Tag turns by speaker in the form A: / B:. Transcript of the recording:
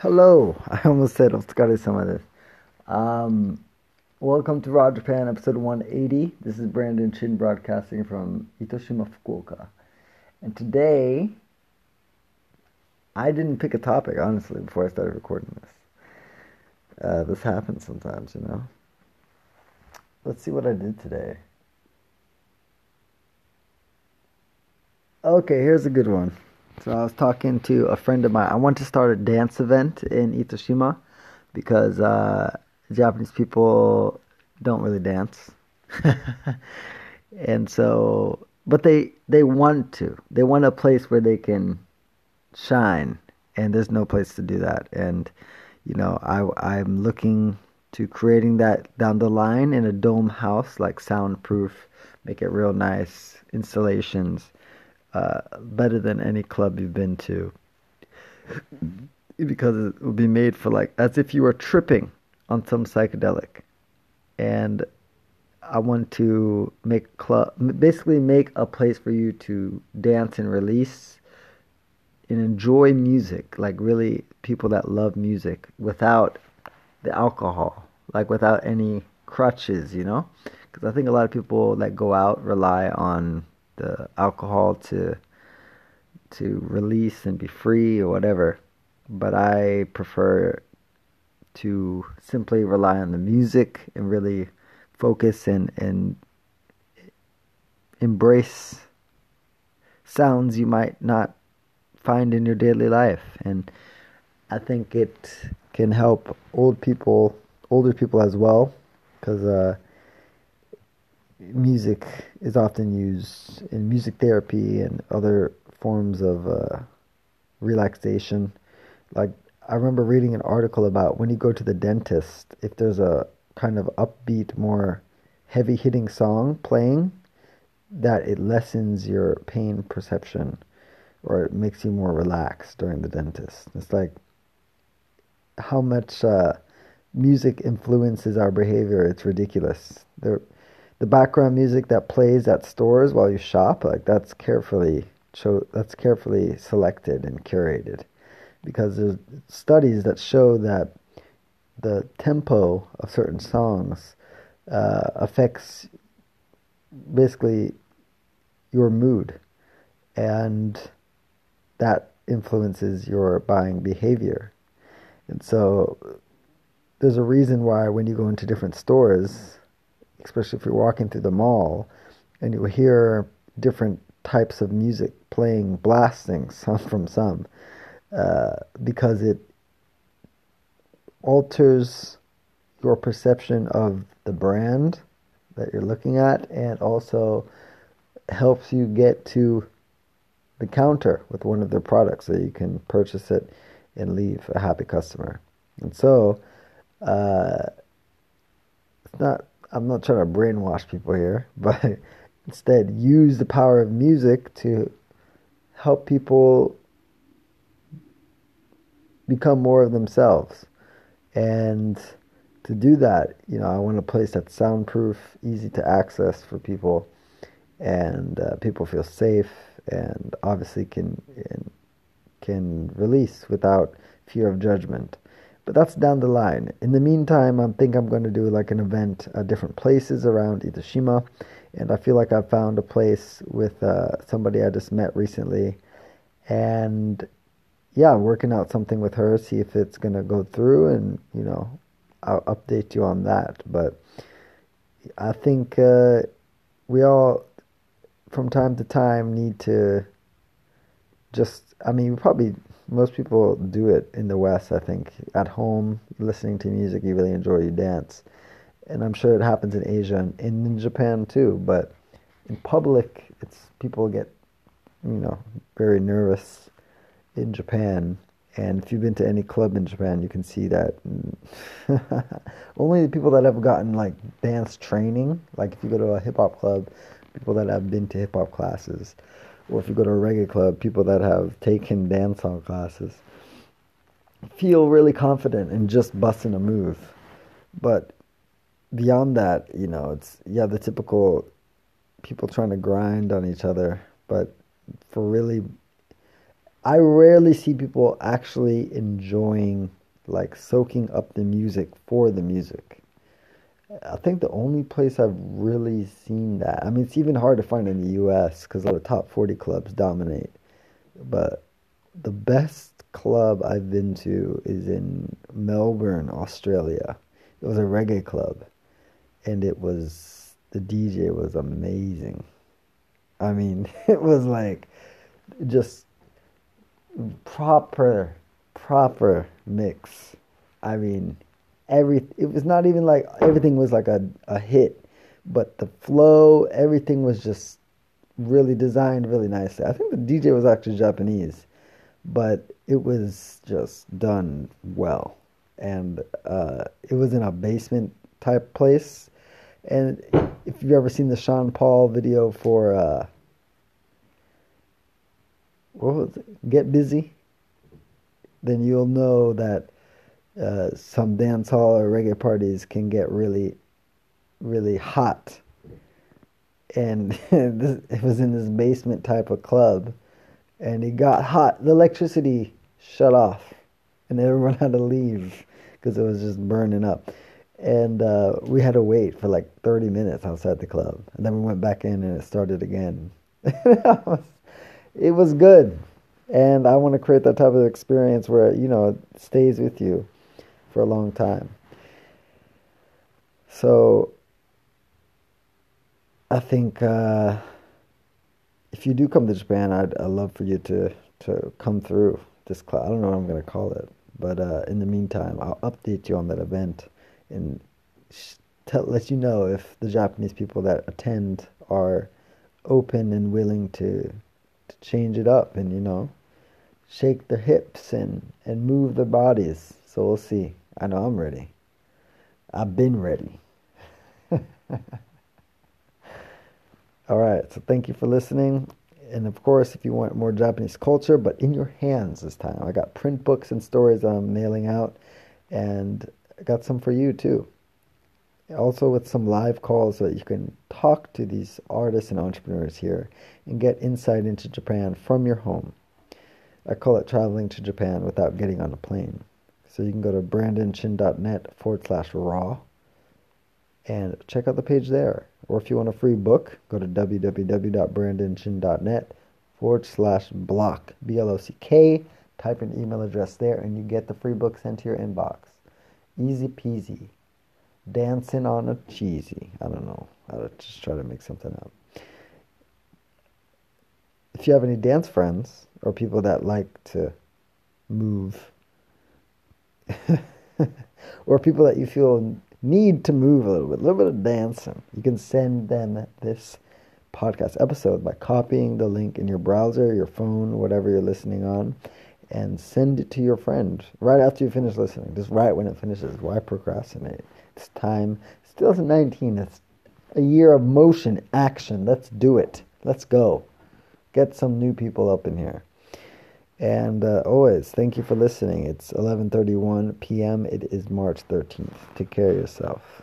A: Hello. I almost said Otsukare. Um, welcome to Raw Japan, episode 180. This is Brandon Chin broadcasting from Itoshima, Fukuoka. And today, I didn't pick a topic, honestly, before I started recording this. Uh, this happens sometimes, you know. Let's see what I did today. Okay, here's a good one. So I was talking to a friend of mine. I want to start a dance event in Itoshima because uh, Japanese people don't really dance, and so but they they want to. They want a place where they can shine, and there's no place to do that. And you know, I I'm looking to creating that down the line in a dome house, like soundproof, make it real nice installations uh, better than any club you've been to. Because it will be made for like as if you were tripping on some psychedelic. And i want to make club basically make a place for you to dance and release and enjoy music like really people that love music without the alcohol like without any crutches you know? Because i think a lot of people that go out rely on the alcohol to to release and be free or whatever. But I prefer to simply rely on the music and really focus and and embrace sounds you might not find in your daily life and I think it can help old people older people as well because uh, music is often used in music therapy and other forms of uh, relaxation. Like I remember reading an article about when you go to the dentist, if there's a kind of upbeat, more heavy hitting song playing, that it lessens your pain perception or it makes you more relaxed during the dentist. It's like how much uh, music influences our behavior. It's ridiculous. There, the background music that plays at stores while you shop, like that's carefully cho- that's carefully selected and curated, because there's studies that show that the tempo of certain songs uh, affects basically your mood, and that influences your buying behavior. And so there's a reason why when you go into different stores, especially if you're walking through the mall and you hear different types of music playing, blasting some from some, uh, because it alters your perception of the brand that you're looking at and also helps you get to the counter with one of their products so you can purchase it and leave a happy customer. And so, uh, it's not I'm not trying to brainwash people here, but instead use the power of music to help people become more of themselves. And to do that, you know, I want a place that's soundproof, easy to access for people, and uh, people feel safe and obviously can can release without fear of judgment. But that's down the line. In the meantime, I think I'm going to do like an event at different places around Itoshima. And I feel like I found a place with uh, somebody I just met recently. And yeah, working out something with her, see if it's going to go through. And, you know, I'll update you on that. But I think uh, we all, from time to time, need to just, I mean, we probably most people do it in the West, I think. At home, listening to music you really enjoy, you dance. And I'm sure it happens in Asia and in Japan too, but in public, it's people get, you know, very nervous in Japan. And if you've been to any club in Japan, you can see that only the people that have gotten like dance training, like if you go to a hip hop club, people that have been to hip hop classes, or if you go to a reggae club, people that have taken dancehall classes feel really confident in just busting a move. But beyond that, you know, it's yeah, the typical people trying to grind on each other, but for really I rarely see people actually enjoying like soaking up the music for the music. I think the only place I've really seen that, I mean, it's even hard to find in the US because all the top 40 clubs dominate. But the best club I've been to is in Melbourne, Australia. It was a reggae club. And it was, the DJ was amazing. I mean, it was like just proper, proper mix. I mean, every it was not even like everything was like a, a hit, but the flow, everything was just really designed really nicely. I think the DJ was actually Japanese, but it was just done well. And uh, it was in a basement type place. And if you've ever seen the Sean Paul video for uh, what was it? Get Busy, then you'll know that uh, some dance hall or reggae parties can get really, really hot. And this, it was in this basement type of club, and it got hot. The electricity shut off, and everyone had to leave because it was just burning up. And uh, we had to wait for like 30 minutes outside the club, and then we went back in, and it started again. it was good, and I want to create that type of experience where you know it stays with you for a long time. So I think uh, if you do come to Japan, I'd, I'd love for you to, to come through this class. I don't know what I'm going to call it, but uh, in the meantime, I'll update you on that event and let you know if the Japanese people that attend are open and willing to, to change it up and, you know, shake their hips and, and move their bodies. So we'll see. I know I'm ready. I've been ready. All right, so thank you for listening. And of course, if you want more Japanese culture, but in your hands this time, I got print books and stories I'm mailing out, and I got some for you too. Also, with some live calls so that you can talk to these artists and entrepreneurs here and get insight into Japan from your home. I call it traveling to Japan without getting on a plane. So you can go to brandonchin.net forward slash raw and check out the page there. Or if you want a free book, go to www.brandonchin.net forward slash block, B L O C K. Type an email address there and you get the free book sent to your inbox. Easy peasy. Dancing on a cheesy. I don't know. I'll just try to make something up. If you have any dance friends or people that like to move or people that you feel need to move a little bit, a little bit of dancing, you can send them this podcast episode by copying the link in your browser, your phone, whatever you're listening on, and send it to your friend right after you finish listening. Just right when it finishes. Why procrastinate? It's time. It's 2019. It's a year of motion, action. Let's do it. Let's go. Get some new people up in here. And uh, always, thank you for listening. It's 11:31 p.m. It is March 13th. Take care of yourself.